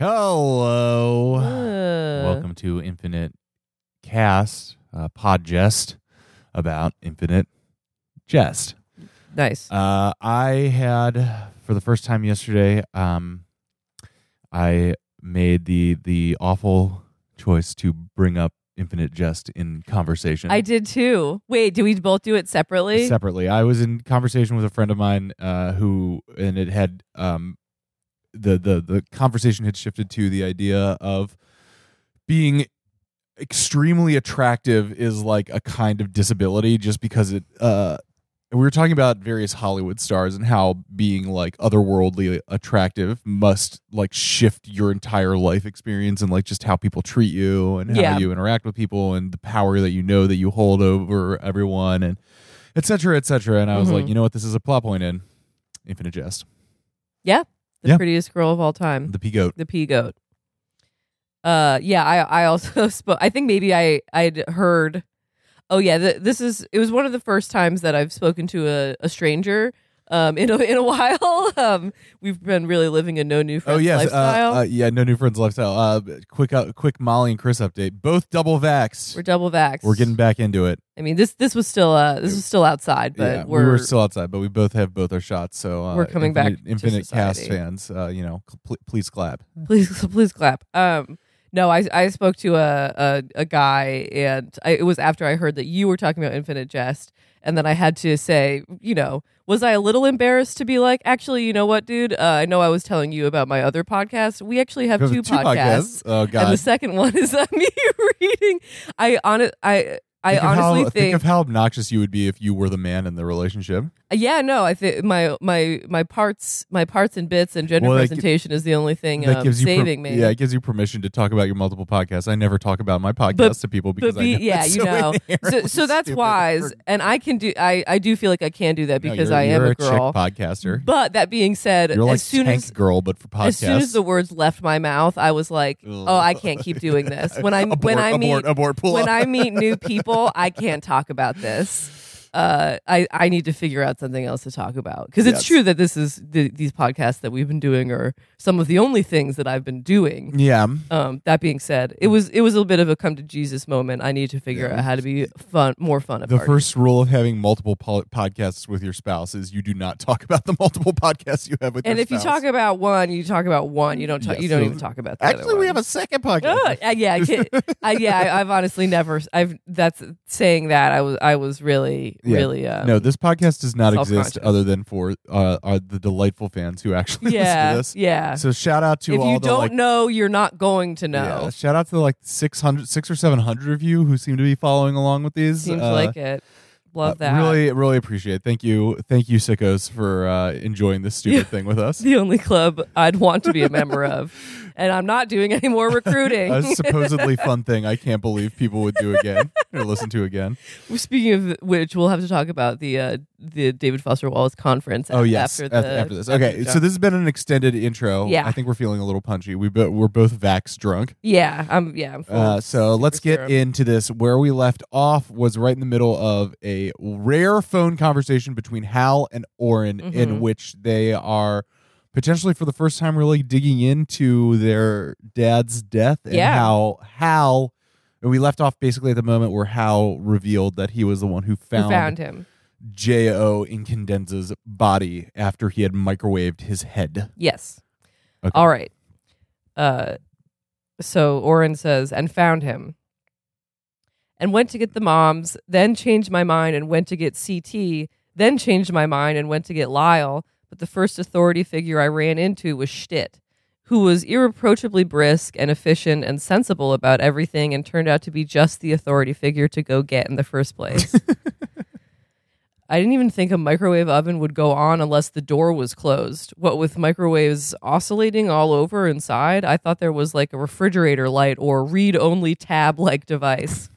Hello. Uh, Welcome to Infinite Cast, uh, Podgest about Infinite Jest. Nice. Uh, I had for the first time yesterday. Um, I made the the awful choice to bring up Infinite Jest in conversation. I did too. Wait, do we both do it separately? separately. I was in conversation with a friend of mine uh, who, and it had um, the the the conversation had shifted to the idea of being extremely attractive is like a kind of disability, just because it. Uh, we were talking about various Hollywood stars and how being like otherworldly attractive must like shift your entire life experience and like just how people treat you and how Yeah. you interact with people and the power that you know that you hold over everyone and etc. cetera, et cetera. And I was Mhm. like, you know what? This is a plot point in Infinite Jest. yeah. The Yeah. prettiest girl of all time. The P goat. The pea goat. Uh yeah, I I also spoke I think maybe I I'd heard Oh yeah, th- this is it was one of the first times that I've spoken to a, a stranger um in a in a while. Um we've been really living a no new Oh friends yes, uh, lifestyle. uh, yeah. No new friends lifestyle. Uh, quick, uh, quick. Molly and Chris update. Both double vax. we're double vax. We're getting back into it. I mean this this was still uh this was still outside, but yeah, we're we were still outside, but we both have both our shots. So uh, We're coming back Infinite, to Infinite Cast fans. Uh, you know, cl- please clap. please please clap um no i i spoke to a a, a guy and I, it was after i heard that you were talking about infinite jest and then i had to say you know was i a little embarrassed to be like actually you know what dude? Uh, i know i was telling you about my other podcast. We actually have Have two, podcasts, Oh god! and the second one is uh, me reading. I on it i I Think of honestly how, think, of how obnoxious you would be if you were the man in the relationship. yeah, no, I think my my my parts my parts and bits and gender Well, gi- presentation is the only thing that um, gives you per- saving me. Yeah, it gives you permission to talk about your multiple podcasts. I never talk about my podcast to people because be, I know yeah, you so know. So, so that's wise, and I can do. I I do feel like I can do that No, because you're- I am you're a girl. chick podcaster. But that being said, You're like as soon as girl, but for podcasts. as soon as the words left my mouth, I was like, Ugh. "Oh, I can't keep doing this." When I abort, when I abort, meet abort, when up. I meet new people, I can't talk about this. Uh, I I need to figure out something else to talk about because it's Yes. true that this is the, these podcasts that we've been doing are some of the only things that I've been doing. yeah, Um, that being said, it was it was a little bit of a come to Jesus moment. I need to figure Yeah. out how to be fun, more fun the parties. first rule of having multiple po- podcasts with your spouse is you do not talk about the multiple podcasts you have with and if you talk about one, you talk about one. You don't talk. Yes, you don't even talk about the other actually, we have a second podcast. Oh, uh, yeah, I, yeah. I, I've honestly never. I've that's saying that I was. I was really, Yeah. really. Um, no, this podcast does not exist other than for uh, uh, the delightful fans who actually yeah, listen to this. yeah. So shout out to all if all you the don't like, know, you're not going to yeah, know. shout out to the like 600, six or seven hundred of you who seem to be following along with these. Seems Uh, like it. Love uh, that. Really, really appreciate. it. Thank you, thank you, sickos, for uh, enjoying this stupid thing with us. the only club I'd want to be a member of, and I'm not doing any more recruiting. a supposedly fun thing I can't believe people would do again or listen to again. Speaking of which, we'll have to talk about the uh, the David Foster Wallace conference. Oh yes, after, the, after this. after Okay, so this has been an extended intro. Yeah. I think we're feeling a little punchy. We bo- we're both vax drunk. yeah, I'm yeah. I'm Uh, so let's get into this. Where we left off was right in the middle of a rare phone conversation between Hal and Orin, in Mhm. which they are potentially for the first time really digging into their dad's death and Yeah. how Hal. and We left off basically at the moment where Hal revealed that he was the one who Who found, found him. J.O. in Incandenza's body after he had microwaved his head. Yes. Okay. All right. Uh, so Orin says, and found him. And went to get the moms, then changed my mind and went to get CT, then changed my mind and went to get Lyle. But the first authority figure I ran into was Schtitt, who was irreproachably brisk and efficient and sensible about everything and turned out to be just the authority figure to go get in the first place. I didn't even think a microwave oven would go on unless the door was closed. What with microwaves oscillating all over inside, I thought there was like a refrigerator light or read only tab like device.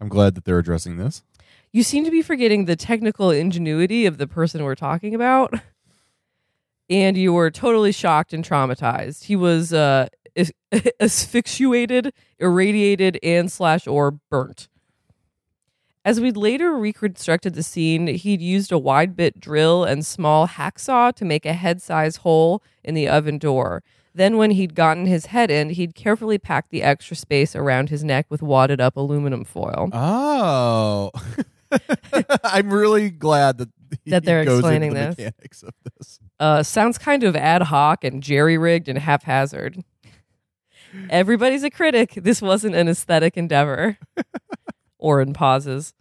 I'm glad that they're addressing this. You seem to be forgetting the technical ingenuity of the person we're talking about. And you were totally shocked and traumatized. He was uh, as- asphyxiated, irradiated, and slash or burnt. As we'd later reconstructed the scene, he'd used a wide bit drill and small hacksaw to make a head size hole in the oven door. Then, when he'd gotten his head in, he'd carefully packed the extra space around his neck with wadded up aluminum foil. Oh. I'm really glad that That they're explaining the this. mechanics of this. Uh, sounds kind of ad hoc and jerry rigged and haphazard. Everybody's a critic. This wasn't an aesthetic endeavor. Orin pauses.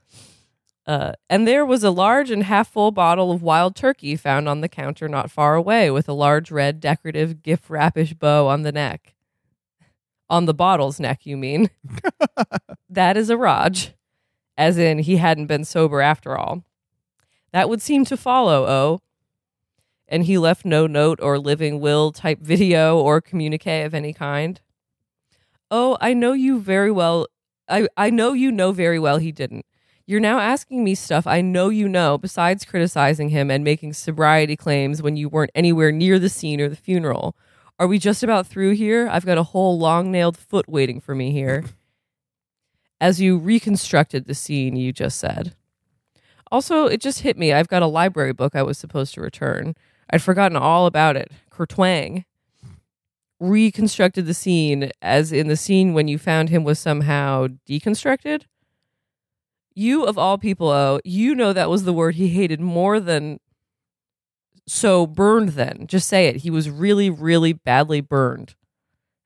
Uh, and there was a large and half full bottle of wild turkey found on the counter not far away with a large red decorative gift wrappish bow on the neck. On the bottle's neck, you mean? that is a Raj, as in he hadn't been sober after all. That would seem to follow, oh. And he left no note or living will type video or communique of any kind. Oh, I know you very well. I, I know you know very well he didn't. You're now asking me stuff I know you know, besides criticizing him and making sobriety claims when you weren't anywhere near the scene or the funeral. Are we just about through here? I've got a whole long nailed foot waiting for me here. As you reconstructed the scene you just said. Also, it just hit me. I've got a library book I was supposed to return. I'd forgotten all about it. Kertwang. Reconstructed the scene as in the scene when you found him was somehow deconstructed. You, of all people, oh, you know that was the word he hated more than. So burned then. Just say it. He was really, really badly burned.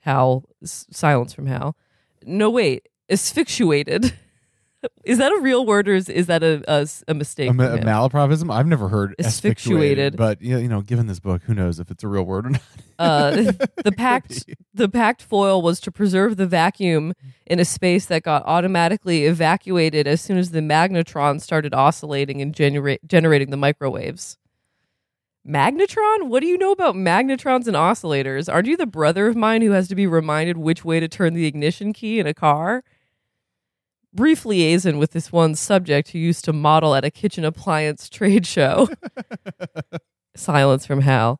Hal, s- silence from Hal. No, wait. Asphyxiated. is that a real word or is, is that a, mistake? A, ma- from a malapropism? I've never heard Asphyxiated. asphyxiated, but you know, given this book, who knows if it's a real word or not? Uh, the packed the packed foil was to preserve the vacuum in a space that got automatically evacuated as soon as the magnetron started oscillating and genera- generating the microwaves. Magnetron? What do you know about magnetrons and oscillators? Aren't you the brother of mine who has to be reminded which way to turn the ignition key in a car? Brief liaison with this one subject who used to model at a kitchen appliance trade show. Silence from Hal.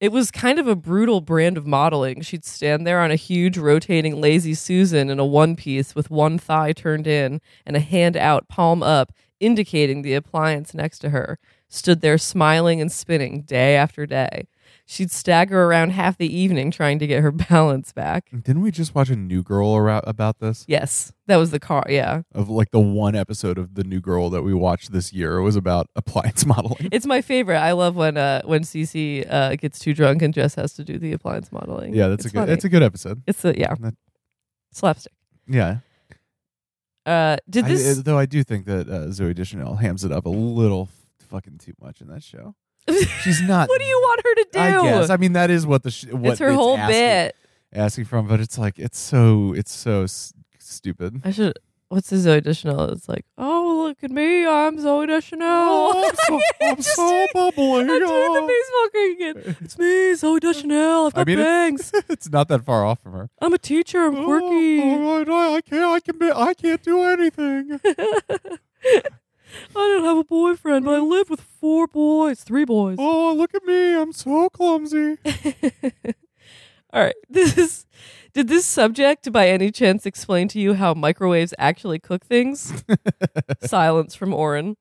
It was kind of a brutal brand of modeling. She'd stand there on a huge rotating lazy Susan in a one piece with one thigh turned in and a hand out, palm up, indicating the appliance next to her. Stood there smiling and spinning day after day. She'd stagger around half the evening trying to get her balance back. Didn't we just watch a New Girl ara- about this? Yes, that was the car. Yeah. Of like the one episode of the New Girl that we watched this year was about appliance modeling. It's my favorite. I love when uh when Cece uh gets too drunk and Jess has to do the appliance modeling. Yeah, that's It's a good. funny. It's a good episode. It's a yeah. That- Slapstick. Yeah. Uh did this uh, though I do think that uh, Zooey Deschanel hams it up a little fucking too much in that show. She's not. What do you want her to do? I guess. I mean, that is what the sh- what it's her whole asking, bit. asking from, but it's like it's so it's so s- stupid. I should. What's the Zooey Deschanel? It's like, oh look at me, I'm Zooey Deschanel. Oh, I'm so, I'm so bubbly. I'm doing the oh. baseball cricket. It's me, Zooey Deschanel. I've I got mean, bangs. it's not that far off from her. I'm a teacher. I'm oh, quirky. Oh, I, I can't. I can. Be, I can't do anything. I don't have a boyfriend, but I live with four boys, three boys. Oh, look at me. I'm so clumsy. All right. This did this subject by any chance explain to you how microwaves actually cook things? Silence from Orin.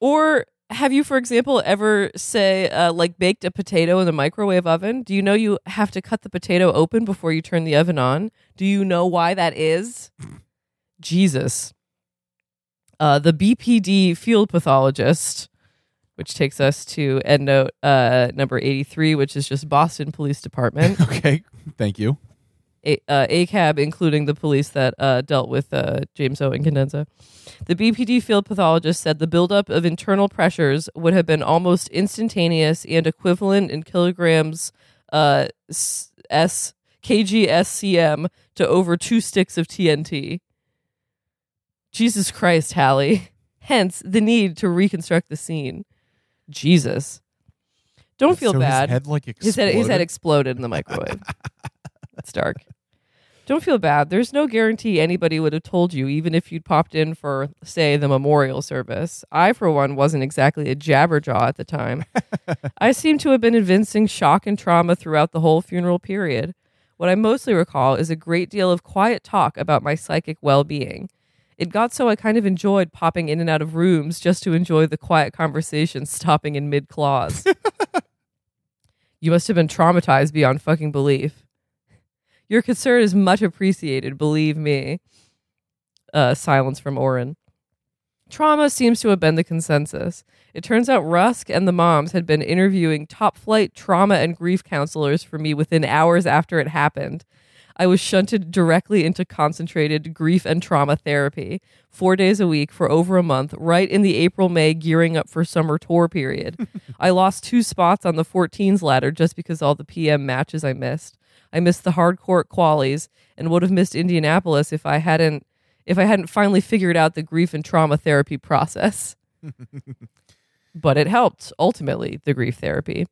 Or have you, for example, ever say uh, like baked a potato in the microwave oven? Do you know you have to cut the potato open before you turn the oven on? Do you know why that is? Jesus. Uh, the BPD field pathologist, which takes us to endnote uh, number 83, which is just Boston Police Department. okay. Thank you. A, uh, ACAB, including the police that uh, dealt with uh, James Orin Incandenza. The BPD field pathologist said the buildup of internal pressures would have been almost instantaneous and equivalent in kilograms uh, s, s kgscm to over two sticks of TNT. Jesus Christ, Hallie. Hence the need to reconstruct the scene. Jesus. Don't feel So bad. His head like His head, his head exploded? exploded in the microwave. it's dark. Don't feel bad. There's no guarantee anybody would have told you, even if you'd popped in for, say, the memorial service. I, for one, wasn't exactly a jabberjaw at the time. I seem to have been evincing shock and trauma throughout the whole funeral period. What I mostly recall is a great deal of quiet talk about my psychic well being. It got so I kind of enjoyed popping in and out of rooms just to enjoy the quiet conversation stopping in mid clause. You must have been traumatized beyond fucking belief. Your concern is much appreciated, believe me. Uh, silence from Orin. Trauma seems to have been the consensus. It turns out Rusk and the moms had been interviewing top flight trauma and grief counselors for me within hours after it happened. I was shunted directly into concentrated grief and trauma therapy, four days a week for over a month, right in the April May gearing up for summer tour period. I lost two spots on the 14s ladder just because all the PM matches I missed. I missed the hardcore qualies and would have missed Indianapolis if I hadn't if I hadn't finally figured out the grief and trauma therapy process. but it helped ultimately the grief therapy.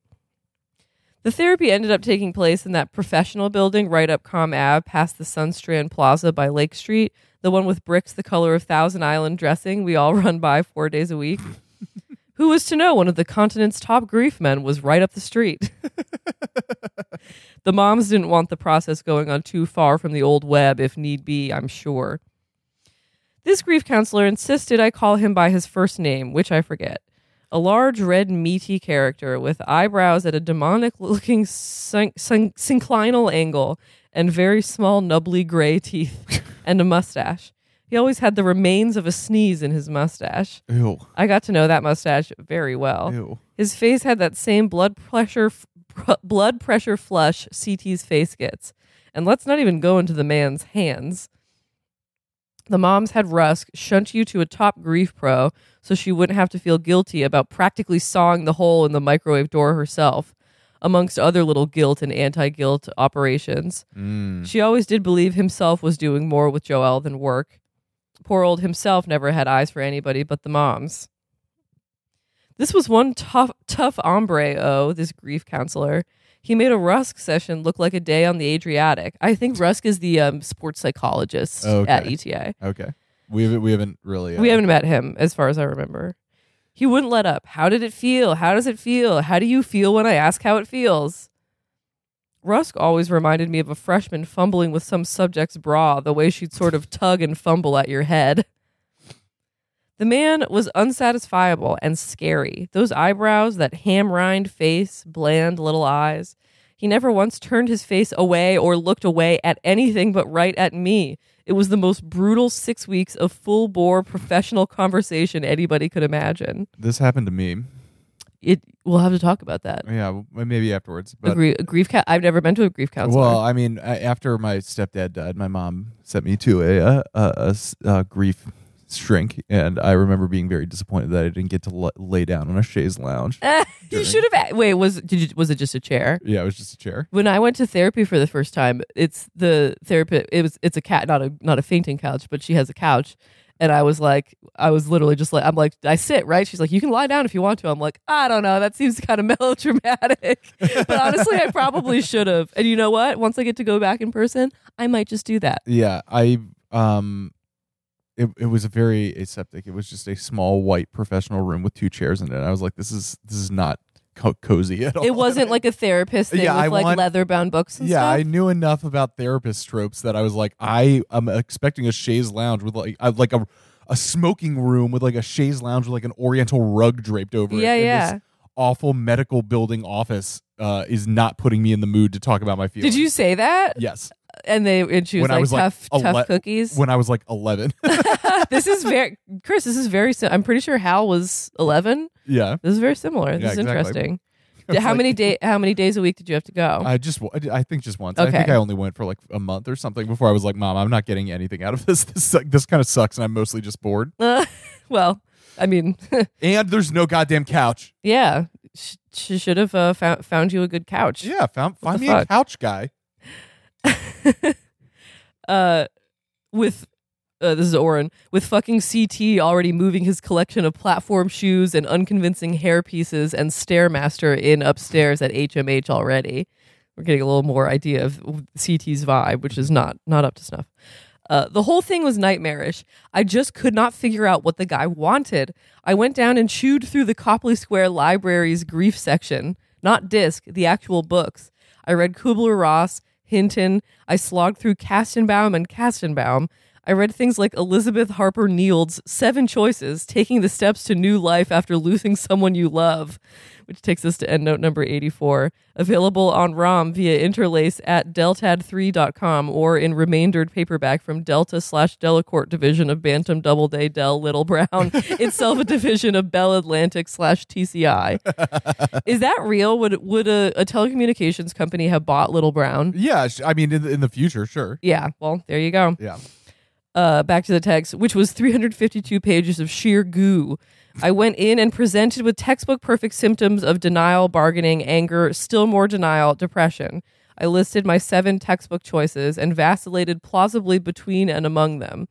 The therapy ended up taking place in that professional building right up Com Ave past the Sunstrand Plaza by Lake Street, the one with bricks the color of Thousand Island dressing we all run by four days a week. Who was to know one of the continent's top grief men was right up the street? the moms didn't want the process going on too far from the old web if need be, I'm sure. This grief counselor insisted I call him by his first name, which I forget a large, red, meaty character with eyebrows at a demonic looking syn- syn- synclinal angle and very small, nubbly gray teeth and a mustache. He always had the remains of a sneeze in his mustache. Ew. I got to know that mustache very well. Ew. His face had that same blood pressure f- pr- blood pressure flush CT's face gets. And let's not even go into the man's hands. The moms had Rusk shunt you to a top grief pro so she wouldn't have to feel guilty about practically sawing the hole in the microwave door herself, amongst other little guilt and anti guilt operations. Mm. She always did believe himself was doing more with Joel than work. Poor old himself never had eyes for anybody but the moms. This was one tough, tough hombre, oh, this grief counselor. He made a Rusk session look like a day on the Adriatic. I think Rusk is the um, sports psychologist Okay. at ETA. Okay. We haven't, we haven't really. Uh, We haven't met him, as far as I remember. He wouldn't let up. How did it feel? How does it feel? How do you feel when I ask how it feels? Rusk always reminded me of a freshman fumbling with some subject's bra, the way she'd sort of tug and fumble at your head. The man was unsatisfiable and scary. Those eyebrows, that ham rind face, bland little eyes. He never once turned his face away or looked away at anything but right at me. It was the most brutal six weeks of full bore professional conversation anybody could imagine. This happened to me. It we'll have to talk about that. Yeah, well, maybe afterwards. A, But a grief ca- I've never been to a grief counselor. well, I mean, after my stepdad died, my mom sent me to a, a, a a grief shrink, and I remember being very disappointed that I didn't get to l- lay down on a chaise lounge. you during- should have. Wait, was did you, was it just a chair? Yeah, it was just a chair. When I went to therapy for the first time, it's the therapist. It was it's a cat, not a not a fainting couch, but she has a couch. And I was like, I was literally just like, I'm like, I sit right. She's like, you can lie down if you want to. I'm like, I don't know. That seems kind of melodramatic. but honestly, I probably should have. And you know what? Once I get to go back in person, I might just do that. Yeah, I um, it it was a very aseptic. It was just a small white professional room with two chairs in it. I was like, this is this is not co- cozy at all. It wasn't like a therapist thing Yeah, with I like want- leather bound books and yeah, stuff. I knew enough about therapist tropes that I was like, I am expecting a chaise lounge with like like a a smoking room with like a chaise lounge with like an oriental rug draped over it. Yeah, yeah. Awful medical building office uh, is not putting me in the mood to talk about my feelings. Did you say that? Yes. And they and she was When I like was, like, tough ele- tough cookies. When I was like 11. this is very Chris. This is very. sim- I'm pretty sure Hal was 11. yeah. This is very similar. This Yeah, is exactly. interesting. How like- many day? How many days a week did you have to go? I just, I I think just once. I think Okay. I only went for like a month or something before I was like, "Mom, I'm not getting anything out of this. This this kind of sucks, and I'm mostly just bored." Uh, well, I mean, And there's no goddamn couch. yeah, sh- she should have uh, found found you a good couch. Yeah, found find me a couch guy. uh, with uh, this is Orin with fucking CT already moving his collection of platform shoes and unconvincing hair pieces and Stairmaster in upstairs at HMH already. We're getting a little more idea of CT's vibe, which is not not up to snuff. Uh, the whole thing was nightmarish. I just could not figure out what the guy wanted. I went down and chewed through the Copley Square Library's grief section, not disc, the actual books. I read Kubler Ross, Hinton. I slogged through Kastenbaum and Kastenbaum. I read things like Elizabeth Harper Neeld's Seven Choices Taking the Steps to New Life After Losing Someone You Love, which takes us to endnote number 84. Available on ROM via interlace at deltad3.com or in remaindered paperback from Delta slash Delacorte division of Bantam Doubleday Dell Little Brown, itself a division of Bell Atlantic slash TCI. Is that real? Would would a, a telecommunications company have bought Little Brown? Yeah, I mean, in the, in the future, sure. Yeah, well, there you go. Yeah. Uh, back to the text, which was 352 pages of sheer goo. I went in and presented with textbook perfect symptoms of denial, bargaining, anger, still more denial, depression. I listed my seven textbook choices and vacillated plausibly between and among them.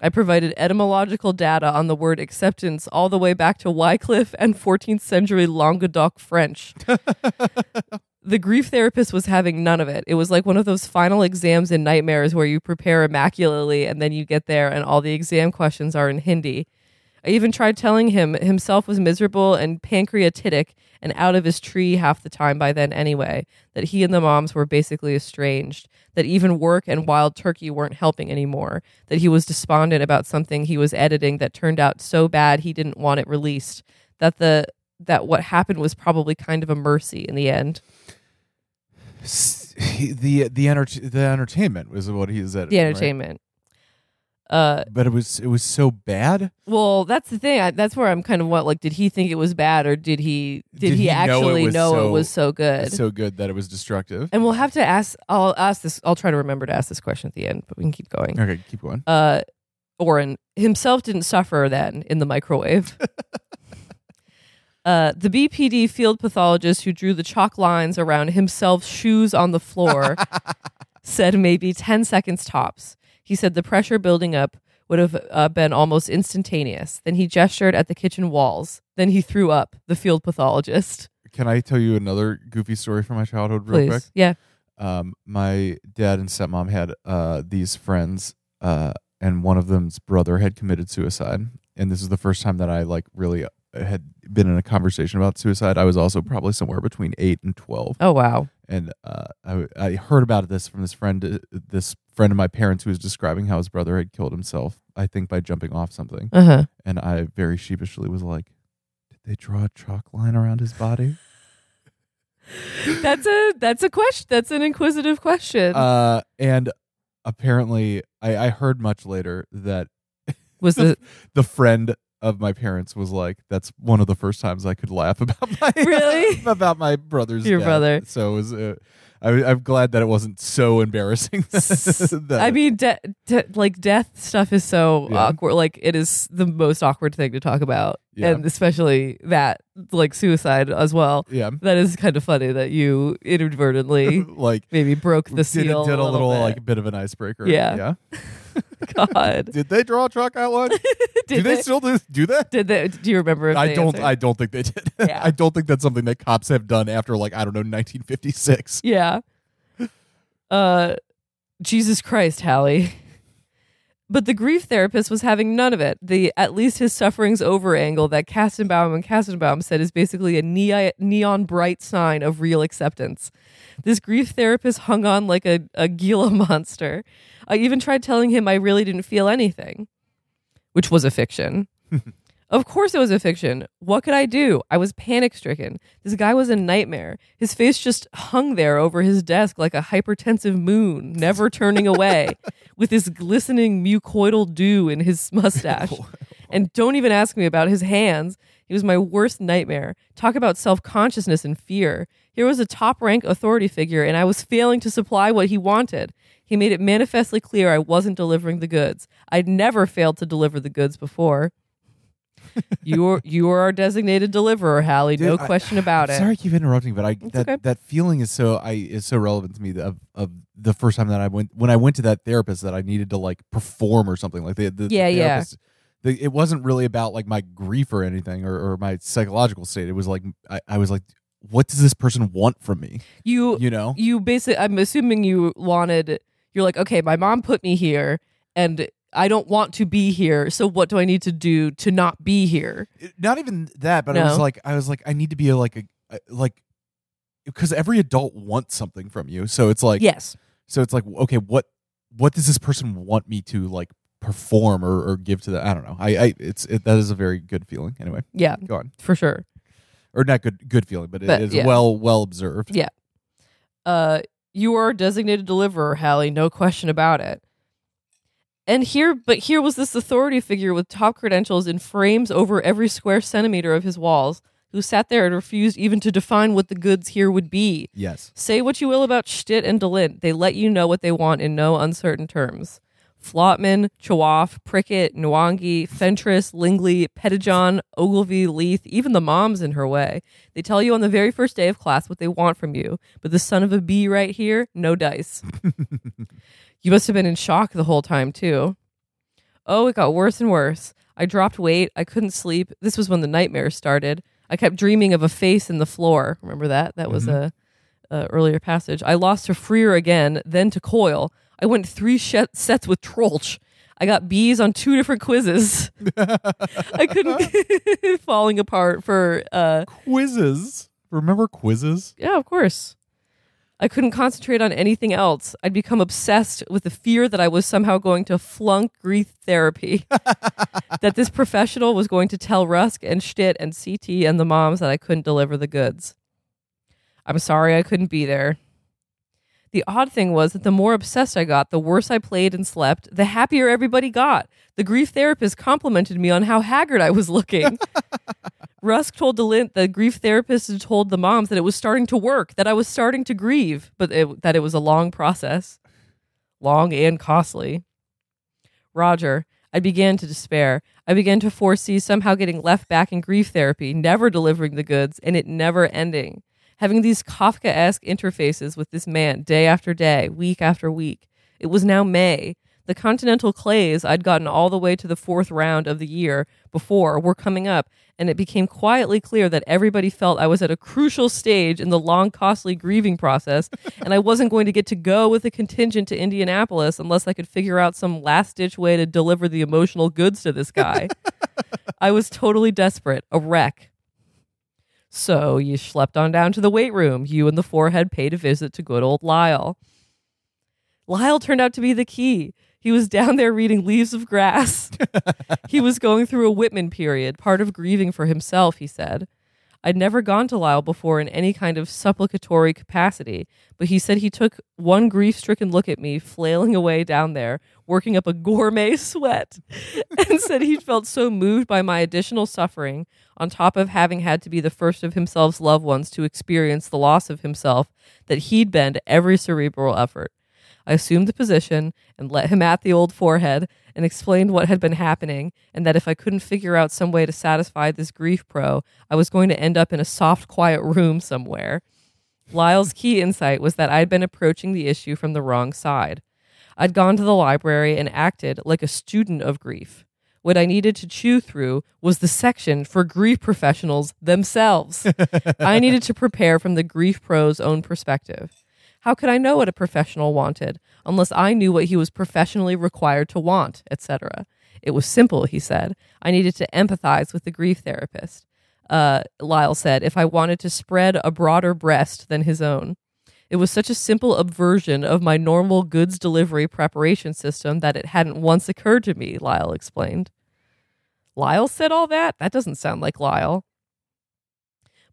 I provided etymological data on the word acceptance all the way back to Wycliffe and 14th century Languedoc French. the grief therapist was having none of it. It was like one of those final exams in nightmares where you prepare immaculately and then you get there and all the exam questions are in Hindi. I even tried telling him himself was miserable and pancreatitic and out of his tree half the time by then anyway, that he and the moms were basically estranged, that even work and wild turkey weren't helping anymore, that he was despondent about something he was editing that turned out so bad he didn't want it released, that the that what happened was probably kind of a mercy in the end. The the enter- the entertainment was what he said. The entertainment. Uh, but it was it was so bad. well, that's the thing. I, that's where I'm kind of what like, did he think it was bad, or did he did, Did he, he know it actually was know so- it was so good? So good that it was destructive. and we'll have to ask. I'll ask this. I'll try to remember to ask this question at the end, but we can keep going. Okay, keep going. Uh, Orin himself didn't suffer then in the microwave. Uh, the BPD field pathologist who drew the chalk lines around himself's shoes on the floor said maybe 10 seconds tops. He said the pressure building up would have uh, been almost instantaneous. Then he gestured at the kitchen walls. Then he threw up, the field pathologist. Can I tell you another goofy story from my childhood, real Please. quick? Yeah. um, my dad and stepmom had uh, these friends, uh, and one of them's brother had committed suicide. And this is the first time that I like really had been in a conversation about suicide. I was also probably somewhere between eight and twelve. Oh wow. and uh, I, I heard about this from this friend, uh, this friend of my parents, who was describing how his brother had killed himself. I think by jumping off something, Uh huh. and I very sheepishly was like, "Did they draw a chalk line around his body?" That's a that's a question. That's an inquisitive question. uh, and apparently, I, I heard much later that Was the the friend of my parents was like, "That's one of the first times I could laugh about my Really? about my brother's Your death." brother. So it was. Uh, I, I'm glad that it wasn't so embarrassing. that- I mean, de- de- like death stuff is so Yeah. awkward. Like it is the most awkward thing to talk about, Yeah. and especially that, like suicide as well. yeah, That is kind of funny that you inadvertently like maybe broke the did, seal. did a little, bit. like bit of an icebreaker. Yeah. yeah. God. Did they draw a chalk outline? do Did they, they- still do, do that? Did they? Do you remember? If I don't. answered? I don't think they did. Yeah. I don't think that's something that cops have done after like I don't know 1956. Yeah. Uh, Jesus Christ, Hallie. But the grief therapist was having none of it. The at least his suffering's over angle that Kastenbaum and Kastenbaum said is basically a neon bright sign of real acceptance. This grief therapist hung on like a, a Gila monster. I even tried telling him I really didn't feel anything, which was a fiction. Of course it was a fiction. What could I do? I was panic stricken. This guy was a nightmare. His face just hung there over his desk like a hypertensive moon, never turning away, with this glistening mucoidal dew in his mustache. and don't even ask me about his hands. He was my worst nightmare. Talk about self consciousness and fear. Here was a top rank authority figure, and I was failing to supply what he wanted. He made it manifestly clear I wasn't delivering the goods. I'd never failed to deliver the goods before. you're you are our designated deliverer, Hallie. no I- question about I'm it. Sorry, I keep interrupting, but I that okay. that feeling is so I is so relevant to me of of the first time that I went when I went to that therapist that I needed to like perform or something like the, the Yeah, the yeah. The, it wasn't really about like my grief or anything or, or my psychological state. It was like I, I was like, what does this person want from me? You You know? you basically I'm assuming you wanted you're like, okay, my mom put me here and I don't want to be here. So what do I need to do to not be here? Not even that, but I was like, I was like, I need to be a, like a, a like because every adult wants something from you. So it's like, yes. so it's like, okay, what what does this person want me to like perform or, or give to the I don't know. I, I it's it, that is a very good feeling. Anyway, Yeah, go on. for sure. Or not good good feeling, but, But, it is yeah. well well observed. Yeah. Uh, you are a designated deliverer, Hallie. No question about it. And here, but here was this authority figure with top credentials in frames over every square centimeter of his walls, who sat there and refused even to define what the goods here would be. Yes. Say what you will about Schtitt and Delint, they let you know what they want in no uncertain terms. Flotman, Chawaf, Prickett, Nwangi, Fentress, Lingley, Pettijohn, Ogilvy, Leith, even the moms in her way. They tell you on the very first day of class what they want from you, but the son of a bee right here, no dice. you must have been in shock the whole time, too. Oh, it got worse and worse. I dropped weight. I couldn't sleep. This was when the nightmares started. I kept dreaming of a face in the floor. Remember that? That was a, a earlier passage. I lost to Freer again, then to Coyle. I went three sh- sets with Troeltsch. I got B's on two different quizzes. I couldn't falling apart for uh Quizzes. Remember quizzes? yeah, of course. I couldn't concentrate on anything else. I'd become obsessed with the fear that I was somehow going to flunk grief therapy. that this professional was going to tell Rusk and Schtitt and CT and the moms that I couldn't deliver the goods. I'm sorry I couldn't be there. The odd thing was that the more obsessed I got, the worse I played and slept, the happier everybody got. The grief therapist complimented me on how haggard I was looking. Rusk told Delint, the grief therapist, had told the moms that it was starting to work, that I was starting to grieve, but it, that it was a long process, long and costly. Roger, I began to despair. I began to foresee somehow getting left back in grief therapy, never delivering the goods, and it never ending. Having these Kafka esque interfaces with this man day after day, week after week. It was now May. The Continental Clays I'd gotten all the way to the fourth round of the year before were coming up, and it became quietly clear that everybody felt I was at a crucial stage in the long, costly grieving process, and I wasn't going to get to go with a contingent to Indianapolis unless I could figure out some last ditch way to deliver the emotional goods to this guy. I was totally desperate, a wreck. So you schlepped on down to the weight room. You and the forehead paid a visit to good old Lyle. Lyle turned out to be the key. He was down there reading Leaves of Grass. he was going through a Whitman period, part of grieving for himself, he said. I'd never gone to Lyle before in any kind of supplicatory capacity, but he said he took one grief stricken look at me, flailing away down there, working up a gourmet sweat, and said he felt so moved by my additional suffering, on top of having had to be the first of himself's loved ones to experience the loss of himself, that he'd bend every cerebral effort. I assumed the position and let him at the old forehead and explained what had been happening and that if I couldn't figure out some way to satisfy this grief pro, I was going to end up in a soft, quiet room somewhere. Lyle's key insight was that I'd been approaching the issue from the wrong side. I'd gone to the library and acted like a student of grief. What I needed to chew through was the section for grief professionals themselves. I needed to prepare from the grief pro's own perspective. How could I know what a professional wanted unless I knew what he was professionally required to want, etc.? It was simple, he said. I needed to empathize with the grief therapist. Uh, Lyle said, if I wanted to spread a broader breast than his own. It was such a simple aversion of my normal goods delivery preparation system that it hadn't once occurred to me, Lyle explained. Lyle said all that? That doesn't sound like Lyle.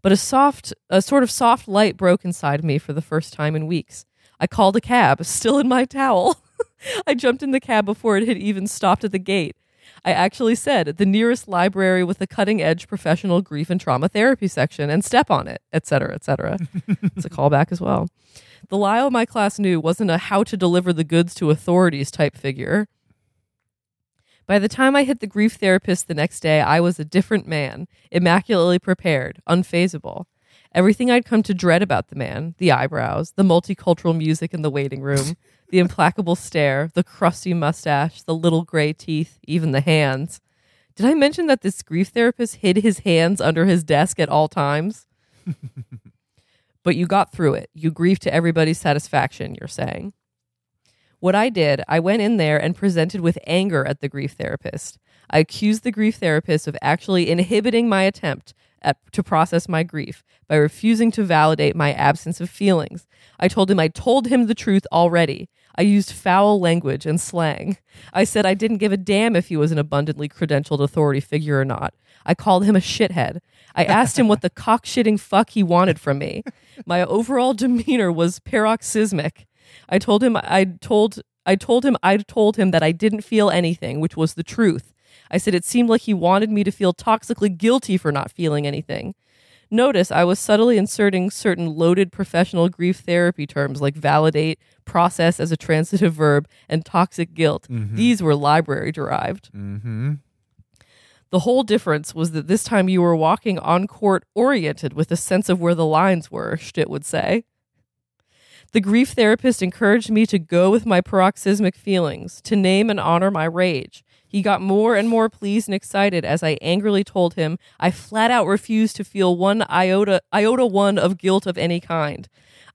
But a soft, a sort of soft light broke inside me for the first time in weeks. I called a cab, still in my towel. I jumped in the cab before it had even stopped at the gate. I actually said the nearest library with a cutting edge professional grief and trauma therapy section and step on it, etc., cetera, et cetera. it's a callback as well. The Lyle my class knew wasn't a how to deliver the goods to authorities type figure. By the time I hit the grief therapist the next day, I was a different man, immaculately prepared, unfazable. Everything I'd come to dread about the man the eyebrows, the multicultural music in the waiting room, the implacable stare, the crusty mustache, the little gray teeth, even the hands. Did I mention that this grief therapist hid his hands under his desk at all times? but you got through it. You grieved to everybody's satisfaction, you're saying. What I did, I went in there and presented with anger at the grief therapist. I accused the grief therapist of actually inhibiting my attempt at, to process my grief by refusing to validate my absence of feelings. I told him I told him the truth already. I used foul language and slang. I said I didn't give a damn if he was an abundantly credentialed authority figure or not. I called him a shithead. I asked him what the cockshitting fuck he wanted from me. My overall demeanor was paroxysmic. I told him I told I told him I told him that I didn't feel anything, which was the truth. I said it seemed like he wanted me to feel toxically guilty for not feeling anything. Notice I was subtly inserting certain loaded professional grief therapy terms like validate, process as a transitive verb, and toxic guilt. These were library derived. Mm-hmm. The whole difference was that this time you were walking on court oriented with a sense of where the lines were, Schtitt would say. The grief therapist encouraged me to go with my paroxysmic feelings, to name and honor my rage. He got more and more pleased and excited as I angrily told him I flat out refused to feel one iota iota one of guilt of any kind.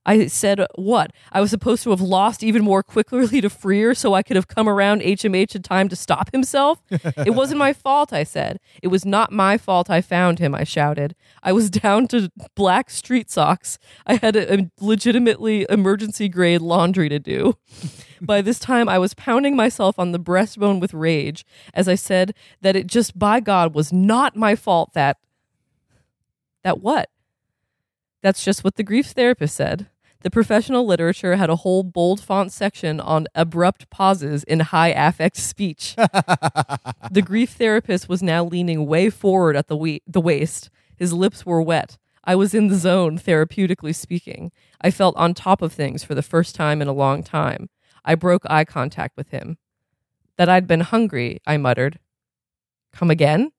I said, What? I was supposed to have lost even more quickly to Freer so I could have come around HMH in time to stop himself? it wasn't my fault, I said. It was not my fault I found him, I shouted. I was down to black street socks. I had a, a legitimately emergency grade laundry to do. By this time, I was pounding myself on the breastbone with rage as I said that it just, by God, was not my fault that. That what? That's just what the grief therapist said. The professional literature had a whole bold font section on abrupt pauses in high affect speech. the grief therapist was now leaning way forward at the, we- the waist. His lips were wet. I was in the zone, therapeutically speaking. I felt on top of things for the first time in a long time. I broke eye contact with him. That I'd been hungry, I muttered. Come again?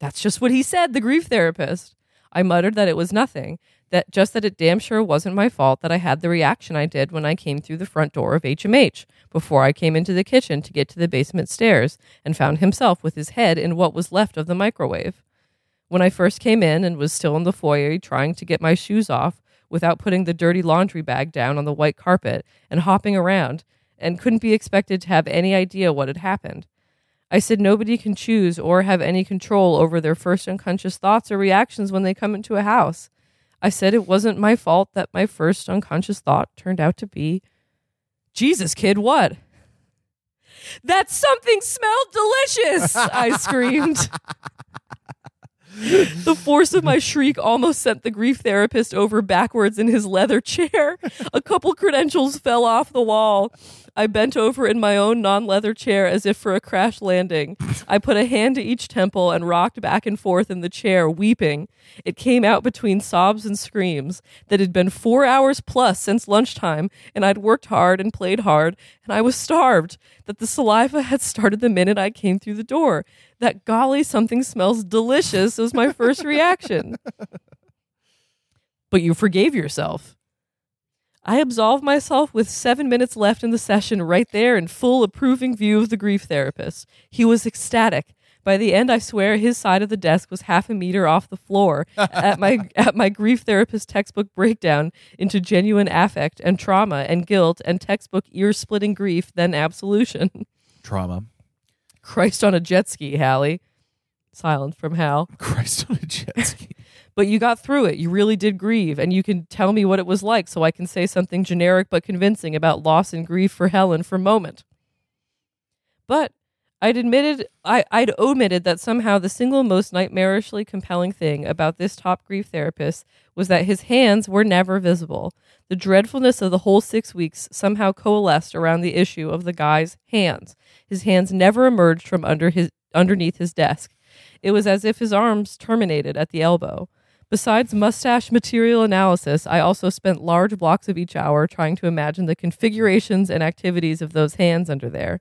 That's just what he said, the grief therapist. I muttered that it was nothing, that just that it damn sure wasn't my fault that I had the reaction I did when I came through the front door of HMH before I came into the kitchen to get to the basement stairs and found himself with his head in what was left of the microwave. When I first came in and was still in the foyer trying to get my shoes off without putting the dirty laundry bag down on the white carpet and hopping around and couldn't be expected to have any idea what had happened. I said nobody can choose or have any control over their first unconscious thoughts or reactions when they come into a house. I said it wasn't my fault that my first unconscious thought turned out to be Jesus, kid, what? That something smelled delicious, I screamed. the force of my shriek almost sent the grief therapist over backwards in his leather chair. A couple credentials fell off the wall. I bent over in my own non leather chair as if for a crash landing. I put a hand to each temple and rocked back and forth in the chair, weeping. It came out between sobs and screams that had been four hours plus since lunchtime, and I'd worked hard and played hard, and I was starved. That the saliva had started the minute I came through the door. That golly, something smells delicious was my first reaction. But you forgave yourself. I absolved myself with seven minutes left in the session right there in full approving view of the grief therapist. He was ecstatic. By the end, I swear his side of the desk was half a meter off the floor at my at my grief therapist textbook breakdown into genuine affect and trauma and guilt and textbook ear splitting grief, then absolution. Trauma. Christ on a jet ski, Hallie. Silence from Hal. Christ on a jet ski. But you got through it. You really did grieve, and you can tell me what it was like so I can say something generic but convincing about loss and grief for Helen for a moment. But I'd admitted I, I'd omitted that somehow the single most nightmarishly compelling thing about this top grief therapist was that his hands were never visible. The dreadfulness of the whole six weeks somehow coalesced around the issue of the guy's hands. His hands never emerged from under his underneath his desk. It was as if his arms terminated at the elbow. Besides mustache material analysis, I also spent large blocks of each hour trying to imagine the configurations and activities of those hands under there.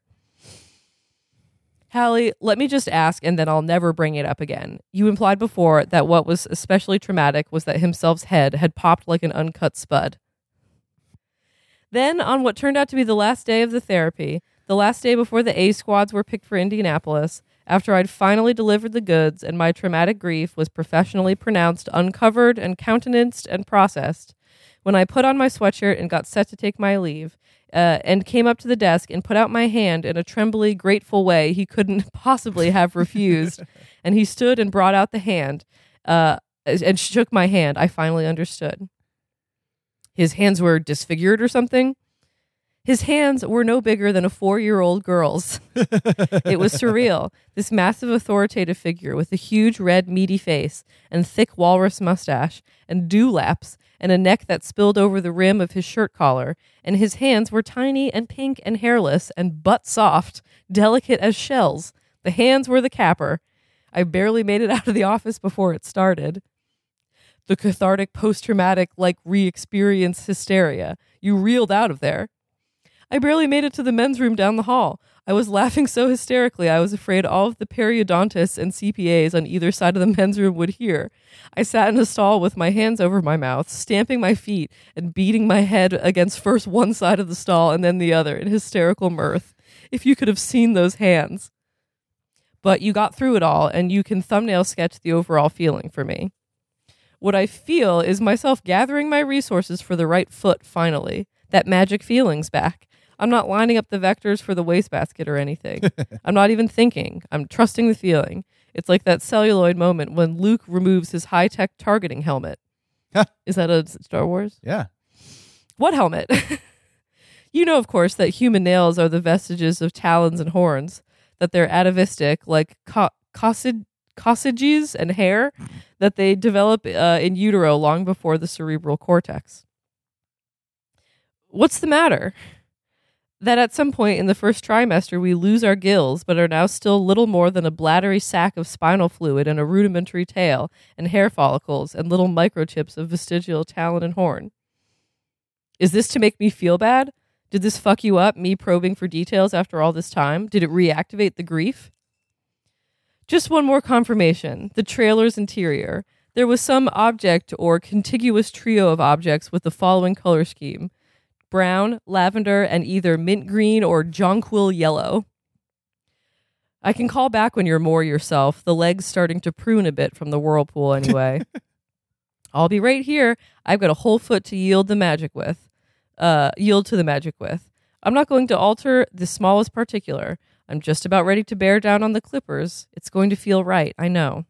Hallie, let me just ask, and then I'll never bring it up again. You implied before that what was especially traumatic was that himself's head had popped like an uncut spud. Then, on what turned out to be the last day of the therapy, the last day before the A squads were picked for Indianapolis, after I'd finally delivered the goods and my traumatic grief was professionally pronounced uncovered and countenanced and processed, when I put on my sweatshirt and got set to take my leave, uh, and came up to the desk and put out my hand in a trembly, grateful way he couldn't possibly have refused, and he stood and brought out the hand. Uh, and shook my hand, I finally understood. His hands were disfigured or something. His hands were no bigger than a four year old girl's. it was surreal. This massive authoritative figure with a huge red meaty face and thick walrus mustache and dewlaps and a neck that spilled over the rim of his shirt collar, and his hands were tiny and pink and hairless and butt soft, delicate as shells. The hands were the capper. I barely made it out of the office before it started. The cathartic post traumatic, like re experience hysteria. You reeled out of there. I barely made it to the men's room down the hall. I was laughing so hysterically I was afraid all of the periodontists and CPAs on either side of the men's room would hear. I sat in a stall with my hands over my mouth, stamping my feet and beating my head against first one side of the stall and then the other in hysterical mirth. If you could have seen those hands. But you got through it all, and you can thumbnail sketch the overall feeling for me. What I feel is myself gathering my resources for the right foot finally. That magic feeling's back. I'm not lining up the vectors for the wastebasket or anything. I'm not even thinking. I'm trusting the feeling. It's like that celluloid moment when Luke removes his high tech targeting helmet. Is that a Star Wars? Yeah. What helmet? you know, of course, that human nails are the vestiges of talons and horns, that they're atavistic, like co- and hair, that they develop uh, in utero long before the cerebral cortex. What's the matter? That at some point in the first trimester we lose our gills but are now still little more than a bladdery sack of spinal fluid and a rudimentary tail and hair follicles and little microchips of vestigial talon and horn. Is this to make me feel bad? Did this fuck you up, me probing for details after all this time? Did it reactivate the grief? Just one more confirmation the trailer's interior. There was some object or contiguous trio of objects with the following color scheme brown, lavender, and either mint green or jonquil yellow. I can call back when you're more yourself, the legs starting to prune a bit from the whirlpool anyway. I'll be right here. I've got a whole foot to yield the magic with. Uh, yield to the magic with. I'm not going to alter the smallest particular. I'm just about ready to bear down on the clippers. It's going to feel right, I know.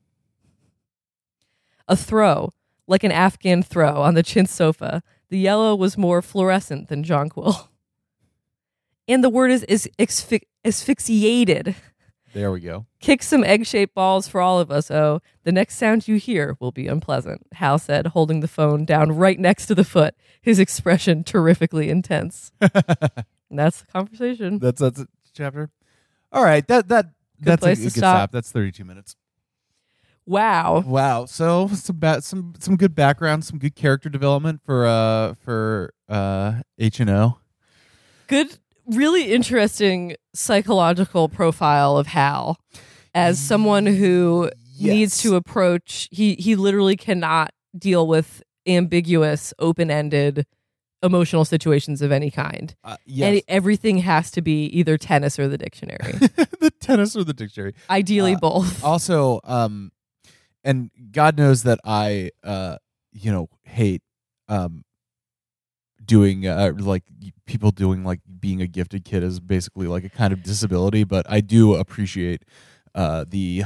A throw, like an Afghan throw on the chintz sofa, the yellow was more fluorescent than jonquil. And the word is, is asphy- asphyxiated. There we go. Kick some egg shaped balls for all of us, oh. The next sound you hear will be unpleasant, Hal said, holding the phone down right next to the foot, his expression terrifically intense. and that's the conversation. That's that's a chapter. All right, that that that's a, place a to good stop. stop. That's thirty two minutes. Wow. Wow. So some ba- some some good background, some good character development for uh for uh H and O. Good, really interesting psychological profile of Hal as someone who needs to approach he he literally cannot deal with ambiguous open-ended emotional situations of any kind Uh, and everything has to be either tennis or the dictionary the tennis or the dictionary. ideally Uh, both Also, um, and God knows that I uh you know hate um doing uh like people doing like being a gifted kid is basically like a kind of disability, but I do appreciate uh the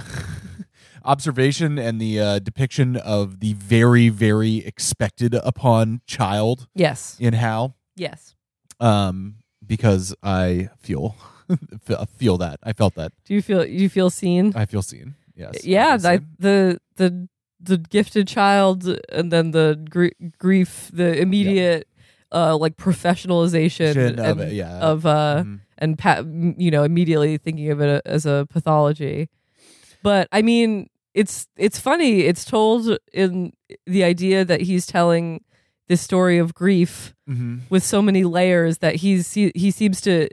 observation and the uh, depiction of the very very expected upon child yes. in how? yes. Um because I feel feel that. I felt that. Do you feel you feel seen? I feel seen yes yeah obviously. the, the the gifted child and then the gr- grief the immediate uh like professionalization Shit of and- it, yeah of uh Mhm. and pa- you know immediately thinking of it as a pathology but i mean it's it's funny it's told in the idea that he's telling this story of grief Mhm. with so many layers that he's he, he seems to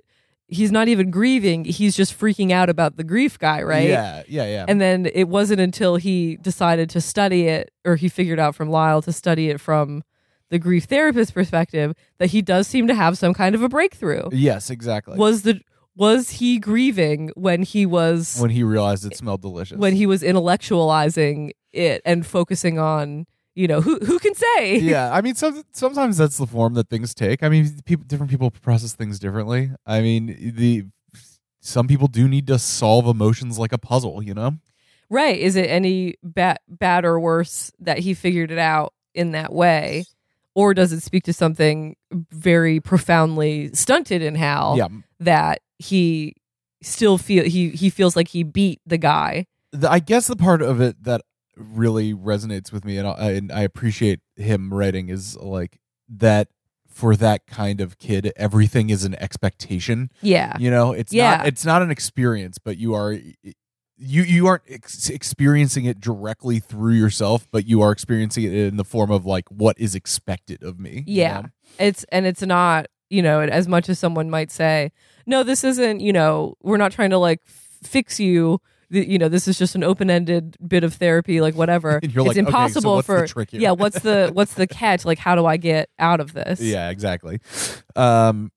he's not even grieving he's just freaking out about the grief guy right Yeah, yeah, yeah. and then it wasn't until he decided to study it or he figured out from Lyle to study it from the grief therapist perspective that he does seem to have some kind of a breakthrough yes, exactly. was the was he grieving when he was when he realized it smelled delicious. when he was intellectualizing it and focusing on you know who who can say yeah, I mean, some, sometimes that's the form that things take. I mean, people, different people process things differently. I mean, the some people do need to solve emotions like a puzzle. You know? Right. Is it any bad, bad or worse that he figured it out in that way? Or does it speak to something very profoundly stunted in Hal Yeah, that he still feel he he feels like he beat the guy? the, I guess the part of it that really resonates with me, and I, and I appreciate him writing, is like that for that kind of kid, everything is an expectation. Yeah. You know, it's Yeah. not it's not an experience, but you are you you aren't ex- experiencing it directly through yourself, but you are experiencing it in the form of like what is expected of me. you Yeah. know? It's and it's not, you know, as much as someone might say, no, this isn't, you know, we're not trying to like f- fix you. The- You know, this is just an open-ended bit of therapy, like whatever. It's like, okay, so impossible what's the for yeah. What's the what's the catch? Like, how do I get out of this? Yeah, exactly. Um,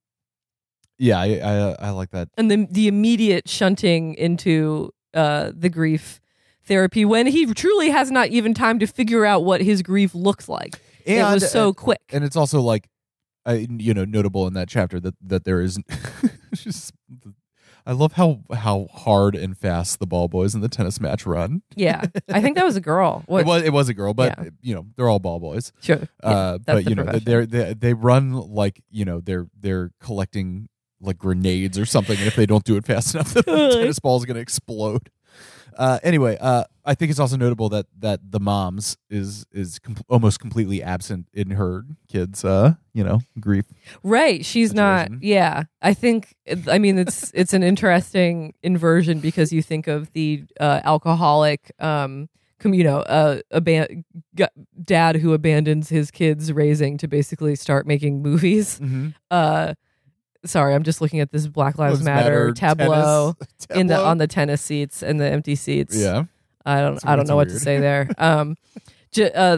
yeah, I, I I like that. and the the immediate shunting into uh the grief therapy when he truly has not even time to figure out what his grief looks like. it And- was so and- quick. and it's also like you know notable in that chapter that that there is just I love how how hard and fast the ball boys in the tennis match run. yeah, I think that was a girl. What? It was it was a girl, but Yeah. you know they're all ball boys. sure. Yeah, uh, that's but you know they're they they run like you know they're they're collecting like grenades or something, and if they don't do it fast enough, the tennis ball is going to explode. Uh, anyway, uh, I think it's also notable that that the mom's is is com- almost completely absent in her kids' uh, you know grief. Right. She's not. Yeah. I think. I mean, it's it's an interesting inversion because you think of the uh, alcoholic, um, you know, uh, aban- g- dad who abandons his kids raising to basically start making movies. Mm-hmm. Uh, sorry, I'm just looking at this Black Lives Matter, tableau in the on the tennis seats and the empty seats. yeah. I don't That's- I don't that's know what to weird. say there. Um, j- uh,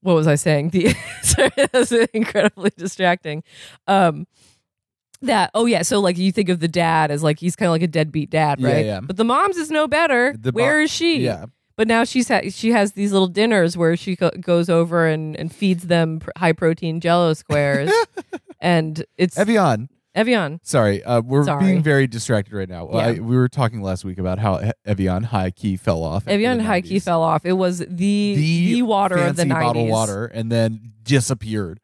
what was I saying? The sorry, incredibly distracting. Um, that oh yeah, so like you think of the dad as like he's kind of like a deadbeat dad, Yeah, right? yeah. But the mom's is no better. The mo- Where is she? Yeah. But now she's ha- she has these little dinners where she go- goes over and, and feeds them pr- high protein Jello squares, and it's Evian. Evian. Sorry, uh, we're Sorry. being very distracted right now. Yeah. I, we were talking last week about how Evian high key fell off. Evian high key fell off. It was the the, water of the fancy nineties. bottled water, and then disappeared.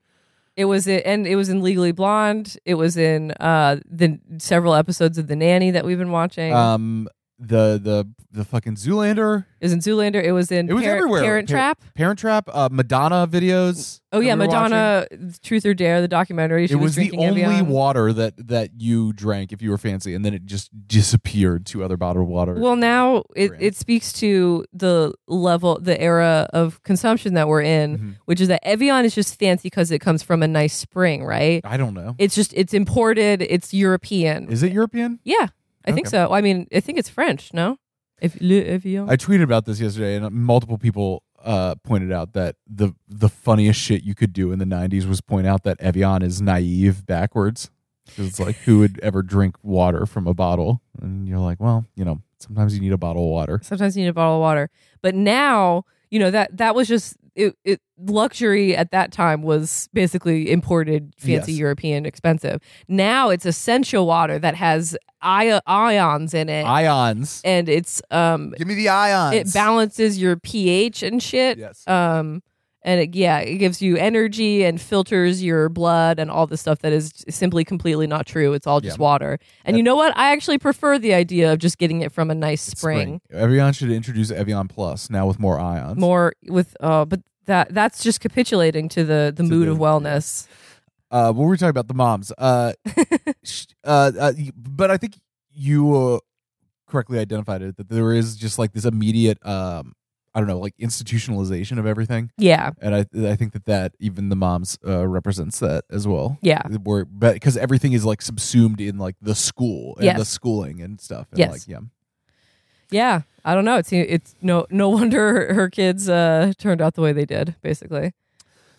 It was it, and it was in Legally Blonde. It was in uh the several episodes of The Nanny that we've been watching. Um, the the the fucking Zoolander, it was in Zoolander. It was in It was Parent, everywhere. Parent Par- Trap. Parent Trap, uh, Madonna videos. Oh yeah, we. Madonna, Truth or Dare, the documentary. It was the only Evian. water that that you drank if you were fancy, and then it just disappeared to other bottled water. Well, now it, it speaks to the level, the era of consumption that we're in, Mhm. which is that Evian is just fancy because it comes from a nice spring, right? I don't know. It's just it's imported. It's European. Is it European? yeah, I think so. I mean, I think it's French. No, if Le. I tweeted about this yesterday, and multiple people uh, pointed out that the the funniest shit you could do in the '90s was point out that Evian is naive backwards. 'Cause It's like who would ever drink water from a bottle? And you're like, well, you know, sometimes you need a bottle of water. sometimes you need a bottle of water but now you know that that was just it, it luxury at that time was basically imported fancy Yes. european expensive now it's essential water that has I- ions in it Ions. and it's um Give me the ions. it balances your pH and shit. Yes. Um, and it, yeah, it gives you energy and filters your blood and all the stuff that is simply completely not true. It's all just Yeah. water. And you know what? I actually prefer the idea of just getting it from a nice spring. Evian should introduce Evian Plus now with more ions. More with uh, but that that's just capitulating to the the To mood the- of wellness. uh, what were we talking about? The moms. Uh, sh- uh, uh, but I think you uh, correctly identified it that there is just like this immediate, um, I don't know, like institutionalization of everything, Yeah, and I I think that that even the moms uh, represents that as well. yeah, Where, but because everything is like subsumed in like the school and the schooling and stuff. And Yes. Like, yeah. yeah. I don't know. It's it's no no wonder her, kids uh, turned out the way they did, basically.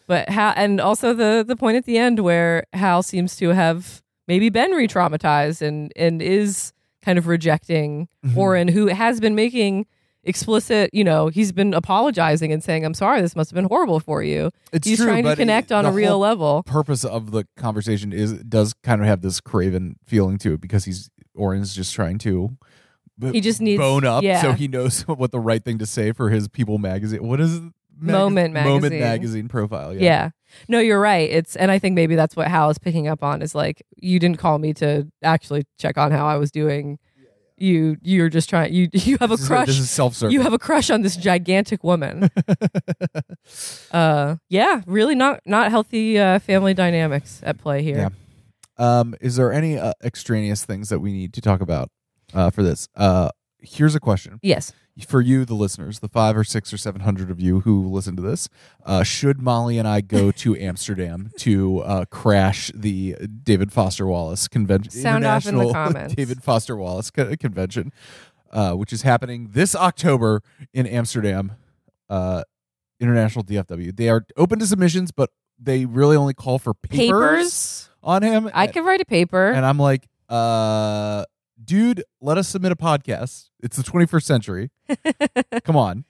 But how and also the the point at the end where Hal seems to have maybe been re-traumatized and and is kind of rejecting Mhm. Orin, who has been making explicit. You know, he's been apologizing and saying, "I'm sorry, this must have been horrible for you." It's he's true, trying to connect it- on a real level. Purpose of the conversation is does kind of have this craven feeling to it because he's Orin's just trying to He just needs- bone up yeah. so he knows what the right thing to say for his People magazine. What is? Mag- Moment Moment magazine. magazine profile. Yeah. Yeah. No, you're right. It's and I think maybe that's what Hal is picking up on is like you didn't call me to actually check on how I was doing. You you're just trying you you have a This is- crush. This is self-serving. you have a crush on this gigantic woman. uh yeah, really not not healthy uh, family dynamics at play here. Yeah. Um, is there any uh, extraneous things that we need to talk about uh, for this? Uh, here's a question Yes. For you, the listeners, the five or six or seven hundred of you who listen to this. Uh, should Molly and I go to Amsterdam to uh, crash the David Foster Wallace convention? Sound off in the comments. David Foster Wallace co- convention, uh, which is happening this October in Amsterdam. Uh, International DFW. They are open to submissions, but they really only call for papers, Papers. on him. I could write a paper. And I'm like, uh, dude, let us submit a podcast. It's the 21st century. Come on.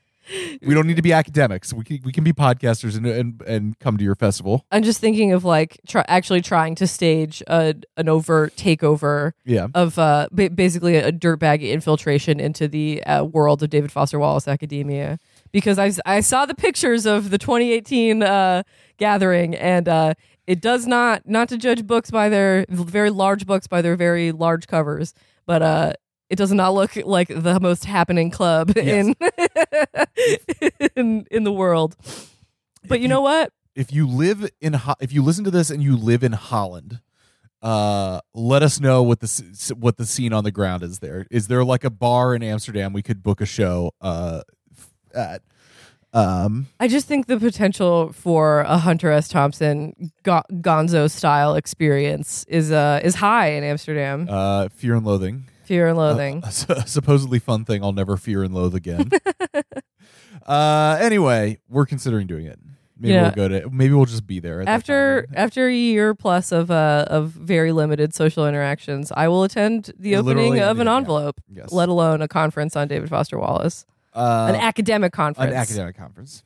We don't need to be academics. We can, we can be podcasters and, and and come to your festival. I'm just thinking of like try, actually trying to stage a, an overt takeover Yeah. of uh, ba- basically a dirtbag infiltration into the uh, world of David Foster Wallace academia. Because I, I saw the pictures of the 2018 uh, gathering, and uh, it does not not to judge books by their very large books by their very large covers, but uh, it does not look like the most happening club in, in in the world. But you know what? If you live in Ho- if you listen to this and you live in Holland, uh, let us know what the what the scene on the ground is there. Is there like a bar in Amsterdam we could book a show uh at? Um, I just think the potential for a Hunter S. Thompson go- Gonzo style experience is uh is high in Amsterdam. uh, Fear and Loathing. Fear and Loathing. a, a supposedly fun thing I'll never fear and loathe again. uh, anyway, we're considering doing it. Maybe Yeah. we'll go to. Maybe we'll just be there after after a year plus of uh of very limited social interactions, I will attend the opening of an anything, yeah. envelope, Yes. let alone a conference on David Foster Wallace, uh, an academic conference. an academic conference,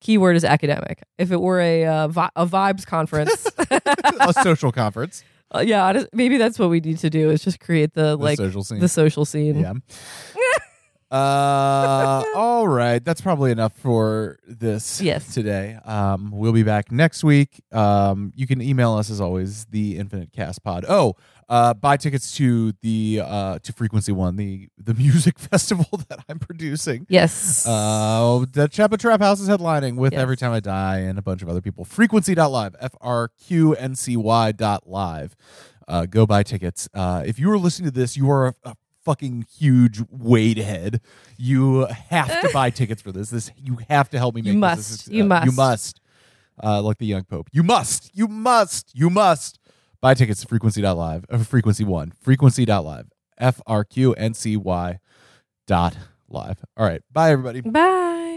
Keyword is academic. If it were a uh, vi- a vibes conference, a social conference, uh, yeah, maybe that's what we need to do is just create the, the like social scene. the social scene. yeah. uh, all right, that's probably enough for this. Yes. today. Um, we'll be back next week. Um, you can email us as always, the Infinite Cast Pod. Oh, uh, buy tickets to the uh to Frequency One, the the music festival that I'm producing. Yes. Uh, the Chapo Trap House is headlining with Yes. Every Time I Die and a bunch of other people. Frequency.live, F R Q N C Y dot live. Uh, go buy tickets. Uh, if you are listening to this, you are a, a fucking huge Wade head. You have to buy tickets for this. This you have to help me make You must. This is- You uh, must. You must. Uh, like the young pope. You must. You must. You must buy tickets to frequency.live. Uh, frequency one. Frequency.live. F R Q N C Y dot live. All right. Bye everybody. Bye.